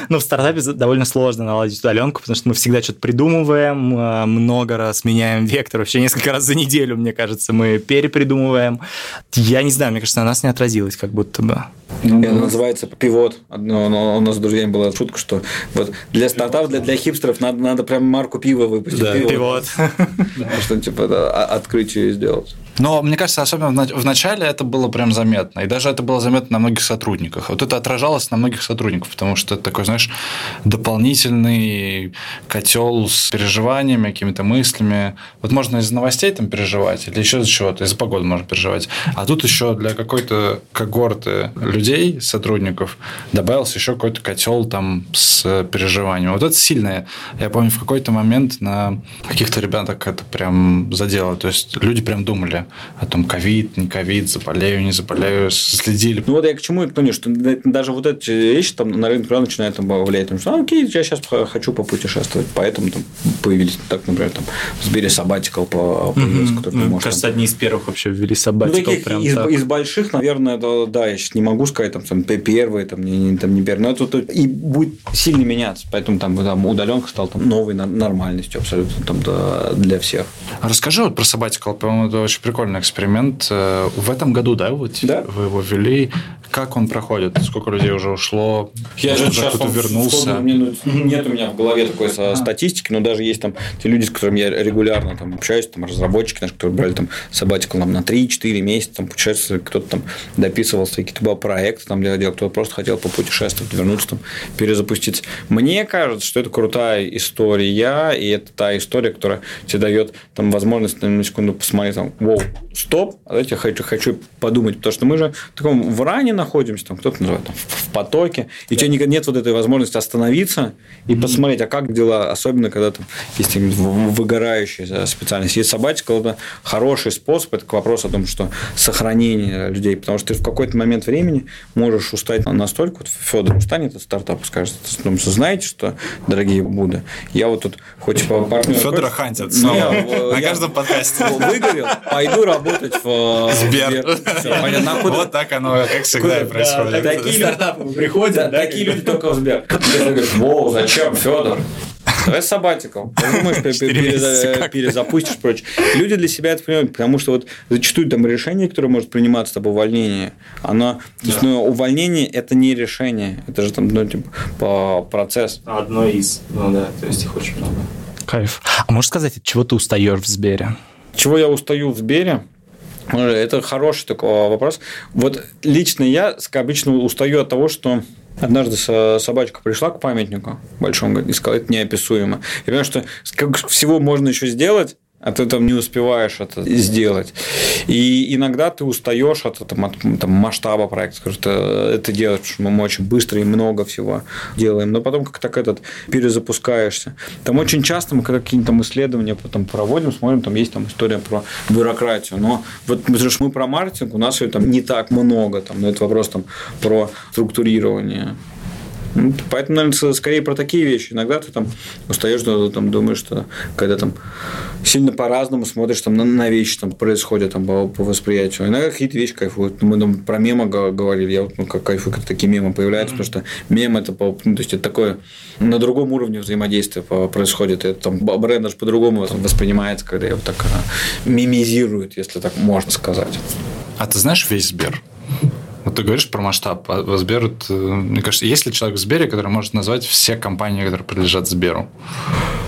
Но в стартапе довольно сложно наладить удаленку, потому что мы всегда что-то придумываем, э, много раз меняем вектор, вообще несколько раз за неделю, мне кажется, мы перепридумываем. Я не знаю, мне кажется, на нас не отразилось как будто бы. Ну, Это называется пивот. У нас с друзьями была шутка, что вот для стартапов, для, для хипстеров надо, надо прям марку пива выпустить. Да. Пивот. (laughs) Что типа да, открытие сделать. Но мне кажется, особенно в начале это было прям заметно. И даже это было заметно на многих сотрудниках. Вот это отражалось на многих сотрудниках, потому что это такой, знаешь, дополнительный котел с переживаниями, какими-то мыслями. Вот можно из новостей там переживать, или еще из чего-то, из-за погоды можно переживать. А тут еще для какой-то когорты людей, сотрудников, добавился еще какой-то котел там с переживанием. Вот это сильное. Я помню, в какой-то момент на каких-то ребятах это прям задело. То есть люди прям думали, о том, ковид, не ковид, заболею, не заболею, следили. Ну вот я к чему это понял, что даже вот эти вещи там на рынок начинают там, влиять, потому что, а, окей, я сейчас хочу попутешествовать, поэтому там появились, так, например, там в Сбере Sabbatical появился, mm-hmm. который ну, кажется, одни из первых вообще ввели Sabbatical. Ну, таких, прям из, так. из больших, наверное, это, да, я сейчас не могу сказать, там, там первые, там, не, не, там, не первые, но это, это и будет сильно меняться, поэтому там, там удаленка стала там, новой нормальностью абсолютно там, да, для всех. А расскажи вот про Sabbatical, по-моему, это очень прикольный эксперимент. Э, в этом году, да, вот да? вы его ввели. Как он проходит? Сколько людей уже ушло? Я же сейчас кто вернулся. Мне, ну, нет у меня в голове такой а. статистики, но даже есть там те люди, с которыми я регулярно там, общаюсь, там разработчики наши, которые брали там сабатикл нам на 3-4 месяца, там путешествовали, кто-то там дописывал какие-то проекты, там делал, кто-то просто хотел попутешествовать, вернуться, там, перезапуститься. Мне кажется, что это крутая история, и это та история, которая тебе дает там возможность на секунду посмотреть, там, вау, стоп, а давайте я хочу, хочу подумать, потому что мы же в таком в ране находимся, там кто-то называет там, в потоке, и да. у тебя нет вот этой возможности остановиться и mm-hmm. посмотреть, а как дела, особенно когда там есть выгорающая специальность. Есть собачка, это хороший способ, это к вопросу о том, что сохранение людей, потому что ты в какой-то момент времени можешь устать настолько, вот Федор устанет от стартапа, скажет, потому что знаете, что, дорогие Будды, я вот тут хоть по партнеру... Федора хантят снова на каждом подкасте. Выгорел, пойду работать в э, Сбер. Вот так оно, как всегда, и происходит. Такие стартапы приходят, такие люди только в Сбер. Воу, зачем, Федор? Давай сабатикл. Подумаешь, перезапустишь, прочее. Люди для себя это понимают, потому что вот зачастую там решение, которое может приниматься об увольнении, оно, то есть, ну, увольнение это не решение, это же там, ну, типа, процесс. Одно из, ну да, то есть их очень много. Кайф. А можешь сказать, от чего ты устаешь в Сбере? Чего я устаю в Сбере? Это хороший такой вопрос. Вот лично я обычно устаю от того, что Однажды собачка пришла к памятнику большому и сказала, это неописуемо. Я понимаю, что всего можно еще сделать, а ты там не успеваешь это сделать. И иногда ты устаешь от, там, от там, масштаба проекта, потому что это делаешь, потому что мы очень быстро и много всего делаем, но потом как так этот перезапускаешься. Там очень часто мы какие-нибудь там исследования потом проводим, смотрим, там есть там история про бюрократию, но вот мы про маркетинг, у нас ее там не так много, там, но это вопрос там про структурирование. Ну, поэтому, наверное, скорее про такие вещи. Иногда ты там устаешь, там, думаешь, что когда там сильно по-разному смотришь там, на, на вещи, там происходят там, по, по восприятию. Иногда какие-то вещи кайфуют. Мы там, про мемы говорили, я вот ну, как кайфую, когда такие мемы появляются, mm-hmm. потому что мем это, ну, то есть, это такое на другом уровне взаимодействия происходит. И это там бренд даже по-другому воспринимается, когда его так а, мимизируют, если так можно сказать. А ты знаешь весь Сбер? Вот ты говоришь про масштаб. А Сбер, мне кажется, есть ли человек в Сбере, который может назвать все компании, которые принадлежат Сберу?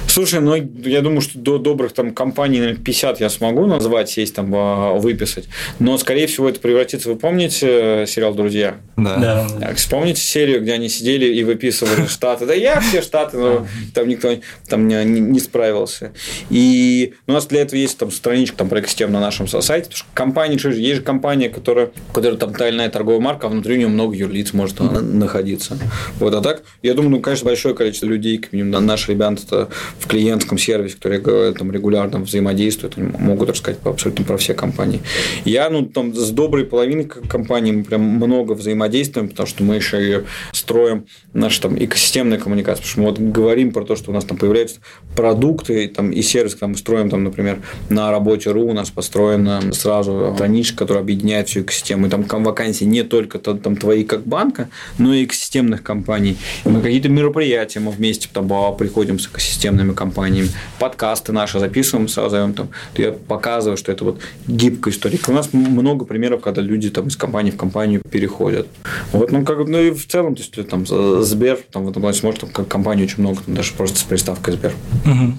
Слушай, ну, я думаю, что до добрых там компаний, наверное, 50 я смогу назвать, есть там а, выписать. Но, скорее всего, это превратится... Вы помните э, сериал «Друзья»? Да. да. Так, вспомните серию, где они сидели и выписывали штаты. Да я все штаты, но там никто там не, не справился. И у нас для этого есть там страничка там, про экосистему на нашем сайте. Потому что компания, есть же компания, которая, которая там тайная торговая марка, а внутри нее много юрлиц может находиться. Вот, а так, я думаю, ну, конечно, большое количество людей, как минимум, наши ребята в клиентском сервисе, которые там регулярно взаимодействуют, они могут рассказать абсолютно про все компании. Я, ну, там, с доброй половиной компаний мы прям много взаимодействуем, потому что мы еще и строим наши там экосистемные коммуникации, потому что мы вот говорим про то, что у нас там появляются продукты там, и сервис, когда мы строим, там, например, на работе РУ у нас построена сразу страничка, которая объединяет всю экосистему, и там вакансии не только там твои как банка, но и экосистемных компаний. Мы какие-то мероприятия мы вместе там приходим с экосистемными компаниями, подкасты наши записываем, сразу там, я показываю, что это вот гибкая история. У нас много примеров, когда люди там из компании в компанию переходят. Вот, ну, как, ну и в целом, то есть, там, Сбер, там, в этом плане смотришь, там, компании очень много, там, даже просто с приставкой Сбер. Угу.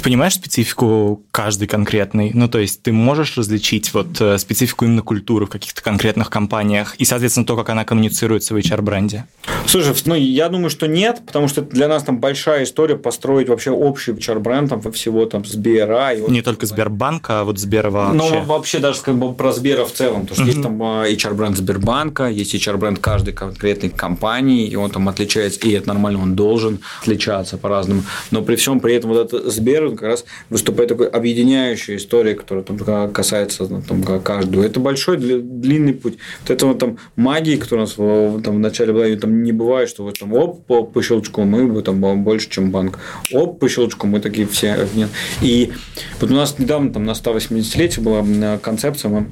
Ты понимаешь специфику каждой конкретной? Ну, то есть ты можешь различить вот э, специфику именно культуры в каких-то конкретных компаниях и, соответственно, то, как она коммуницируется в HR-бренде? Слушай, ну, я думаю, что нет, потому что для нас там большая история построить вообще общий HR-бренд там всего там Сбера. И вот... Не только Сбербанк, а вот Сбера вообще. Ну, вообще даже как бы про Сбера в целом. Потому что uh-huh. есть там а, HR-бренд Сбербанка, есть HR-бренд каждой конкретной компании, и он там отличается, и это нормально, он должен отличаться по-разному. Но при всем при этом вот этот Сбер как раз выступает такой объединяющей историей, которая там, касается там, каждого. Это большой длинный путь. Вот это вот там магии, которая у нас там, в начале была, там не бывает, что вот там оп, по, по щелчку мы там больше, чем банк. Оп, по щелчку мы такие все. Нет. И вот у нас недавно там на 180-летие была концепция, мы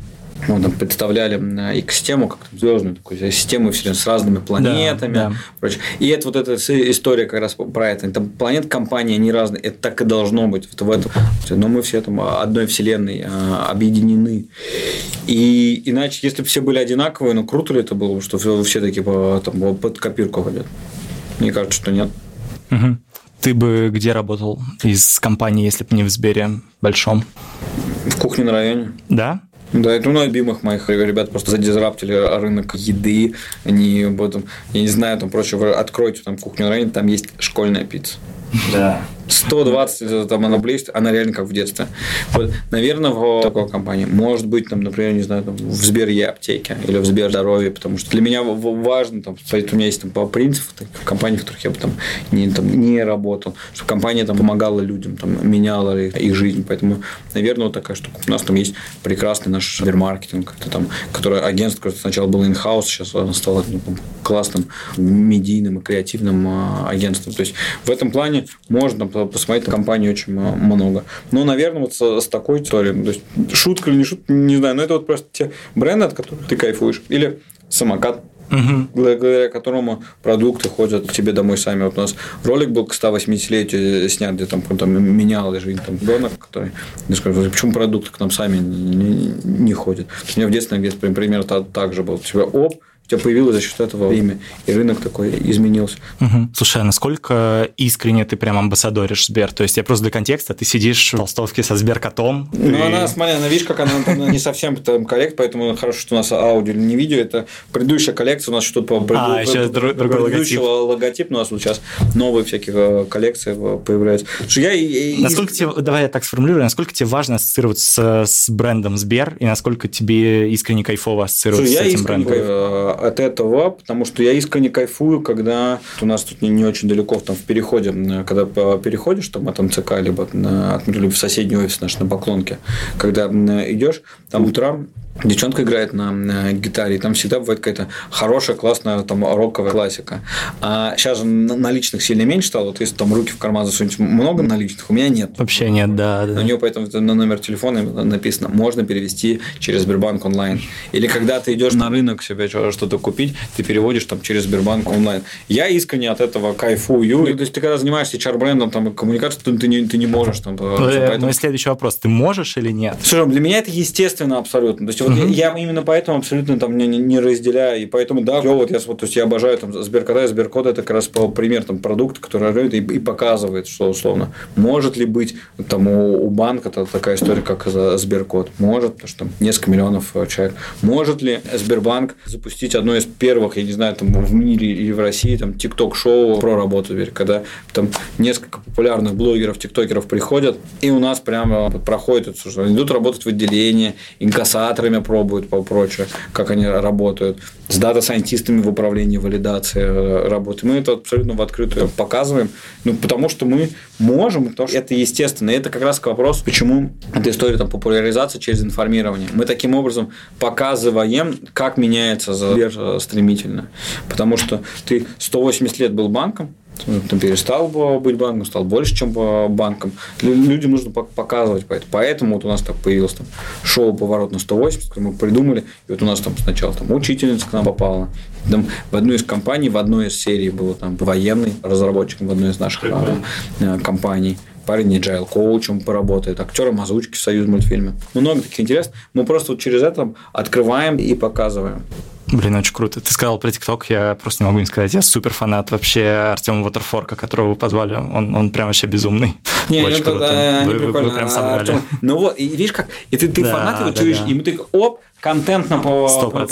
ну, там, представляли экосистему, как звездную такую систему с разными планетами. Да, да. Прочее. И это вот эта история как раз про это. Там планет компании, они разные. Это так и должно быть. Вот в этом. Но мы все там одной вселенной а, объединены. И иначе, если бы все были одинаковые, ну круто ли это было, бы, что все такие там, под копирку ходят? Мне кажется, что нет. Угу. Ты бы где работал из компании, если бы не в Сбере большом? В кухне на районе. Да? Да, это ну, любимых моих ребят просто задизраптили рынок еды. Они об этом, я не знаю, там прочее, откройте там кухню на районе, там есть школьная пицца. Да. 120 там она близко, она реально как в детстве. Вот, наверное, в такой компании. Может быть, там, например, не знаю, там, в Сбер Е аптеке или в Сбер здоровье, потому что для меня важно, там, у меня есть там по принципу в компаниях, в которых я бы там не, там, не работал, чтобы компания там помогала людям, там, меняла их жизнь. Поэтому, наверное, вот такая штука. У нас там есть прекрасный наш Сбермаркетинг, это там, который агентство, которое сначала было in-house, сейчас оно стало ну, там, классным медийным и креативным а, агентством. То есть в этом плане можно посмотреть компании очень много. Но, наверное, вот с, с такой историей, то есть шутка или не шутка, не знаю, но это вот просто те бренды, от которых ты кайфуешь. Или самокат, угу. благодаря которому продукты ходят к тебе домой сами. Вот у нас ролик был к 180-летию снят, где там, там менял жизнь там, ребенок, который я скажу, почему продукты к нам сами не, не, не ходят. У меня в детстве где-то примерно так, так же было. У тебя оп, у тебя появилось за счет этого имя, и рынок такой изменился. Угу. Слушай, а насколько искренне ты прям амбассадоришь Сбер? То есть я просто для контекста, ты сидишь в толстовке со Сберкотом. Ну, и... она, смотри, она, видишь, как она, она не совсем там коррект, поэтому хорошо, что у нас аудио не видео. Это предыдущая коллекция, у нас что-то по а, еще другой предыдущего логотип. логотип, у нас вот сейчас новые всякие э, коллекции э, появляются. Что я, насколько тебе, давай я так сформулирую, насколько тебе важно ассоциироваться с, брендом Сбер, и насколько тебе искренне кайфово ассоциироваться Слушай, с этим брендом? Э, от этого, потому что я искренне кайфую, когда у нас тут не, не очень далеко там, в переходе, когда переходишь там, от МЦК, либо, либо в соседний офис наш на Поклонке, когда идешь, там утром девчонка играет на, на гитаре, и там всегда бывает какая-то хорошая, классная там роковая классика. А сейчас же наличных сильно меньше стало, вот если там руки в карман засунуть, много наличных, у меня нет. Вообще нет, да. да. У нее поэтому на номер телефона написано, можно перевести через Сбербанк онлайн. Или когда ты идешь на рынок себе что-то купить, ты переводишь там через Сбербанк онлайн. Я искренне от этого кайфую. Ну, то есть ты когда занимаешься HR-брендом, там, коммуникацией, ты, ты, не, ты не можешь. Там, ну, поэтому... Мой следующий вопрос, ты можешь или нет? Слушай, для меня это естественно абсолютно. То есть вот я именно поэтому абсолютно там не, не разделяю. И поэтому, да, клево, вот я, вот, то есть я обожаю там Сберкода и Сберкод это как раз пример там продукта, который рынок и, и показывает, что условно может ли быть там у, у банка такая история, как Сберкод. Может, потому что там несколько миллионов э, человек. Может ли Сбербанк запустить одно из первых, я не знаю, там в мире или в России, там, тикток-шоу про работу Сбер, когда там несколько популярных блогеров, тиктокеров приходят, и у нас прямо проходит что идут работать в отделении, инкассаторами пробуют, и прочее, как они работают, с дата-сайентистами в управлении валидации э, работы. Мы это абсолютно в открытую показываем, ну, потому что мы можем, что это естественно. И это как раз к вопросу, почему эта история там, популяризации через информирование. Мы таким образом показываем, как меняется Сбер стремительно. Потому что ты 180 лет был банком, там перестал быть банком, стал больше, чем банком. Людям нужно показывать. Поэтому вот у нас так появилось там шоу «Поворот на 180», которое мы придумали. И вот у нас там сначала там учительница к нам попала. Там в одну из компаний, в одной из серий был там военный разработчик в одной из наших Прикольно. А, компаний парень agile коучем поработает, актером озвучки в союз мультфильме. Много таких интересных. Мы просто вот через это открываем и показываем. Блин, очень круто. Ты сказал про ТикТок, я просто не могу не сказать. Я супер фанат вообще Артема Waterfork, которого вы позвали. Он, он прям вообще безумный. Не, очень ну, круто. Вы, вы, вы прям собрали. Ну вот, и видишь как, и ты, ты да, фанат его да, чуешь, да. мы так, оп, контентно по, по,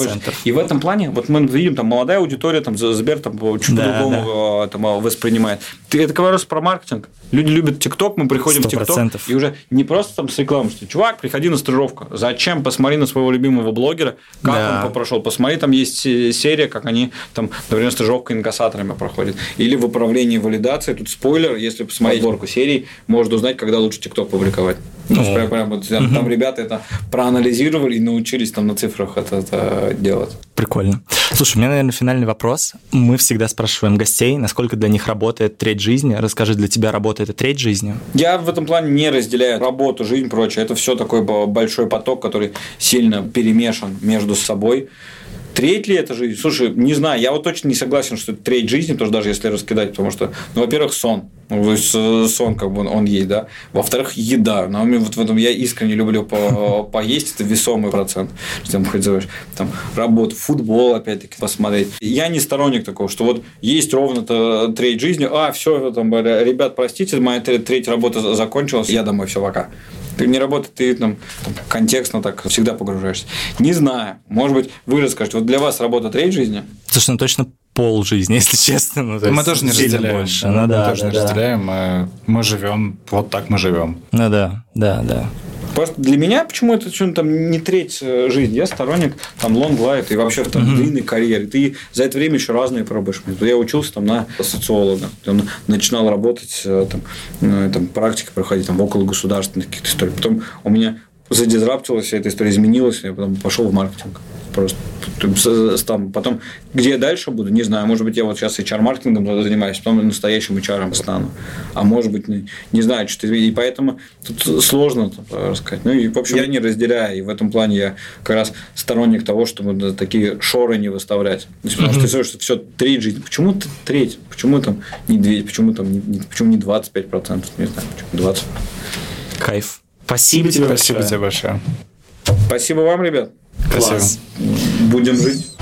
И в этом плане, вот мы видим, там молодая аудитория, там Сбер там чуть да, по-другому да. там, воспринимает. Ты это говоришь про маркетинг. Люди любят ТикТок, мы приходим 100%. в ТикТок, и уже не просто там с рекламой, что чувак, приходи на стажировку. Зачем? Посмотри на своего любимого блогера, как да. он прошел. Посмотри, там есть серия, как они там, например, стажировка инкассаторами проходят. Или в управлении валидацией. Тут спойлер, если посмотреть сборку серий, можно узнать, когда лучше ТикТок публиковать. Ну, прям, прям, вот, там, там ребята это проанализировали и научились там на цифрах это, это делать. Прикольно. Слушай, у меня, наверное, финальный вопрос. Мы всегда спрашиваем гостей, насколько для них работает треть жизни. Расскажи, для тебя работает это треть жизни? Я в этом плане не разделяю работу, жизнь, прочее. Это все такой большой поток, который сильно перемешан между собой. Треть ли это жизнь? Слушай, не знаю, я вот точно не согласен, что это треть жизни, тоже даже если раскидать, потому что, ну, во-первых, сон. Ну, э, сон как бы он, он есть, да. Во-вторых, еда. Но ну, вот в этом я искренне люблю по (laughs) поесть, это весомый процент. Что там хоть там работу, футбол, опять-таки, посмотреть. Я не сторонник такого, что вот есть ровно треть жизни, а, все, там, ребят, простите, моя треть работа закончилась, я домой, все, пока. Ты не работаешь, ты там контекстно так всегда погружаешься. Не знаю. Может быть, вы расскажете, вот для вас работа треть жизни? Ну точно пол жизни, (laughs) если честно. Ну, то мы тоже не разделяем. Больше. Ну, мы да, тоже да, не да. разделяем. Мы, мы живем, вот так мы живем. Ну да, да, да. Просто для меня почему это что там не треть э, жизни. Я сторонник там long life и вообще там mm-hmm. длинной карьеры. Ты за это время еще разные пробуешь. Я учился там на социолога. Там, начинал работать, э, там, ну, там практика проходить там около государственных каких-то историй. Потом у меня задизраптилась вся эта история, изменилась, я потом пошел в маркетинг просто там, потом, где я дальше буду, не знаю, может быть, я вот сейчас HR-маркетингом занимаюсь, потом настоящим HR стану, а может быть, не, не знаю, что и поэтому тут сложно рассказать. Ну, и, в общем, я не разделяю, и в этом плане я как раз сторонник того, чтобы такие шоры не выставлять. Потому что ты слышишь, что все треть жизни. Почему ты треть? Почему там не 2, почему там не, почему не 25%? Не знаю, почему 20%. Кайф. Спасибо тебе Спасибо большое. тебе большое. Спасибо вам, ребят. Спасибо. Класс. Будем жить.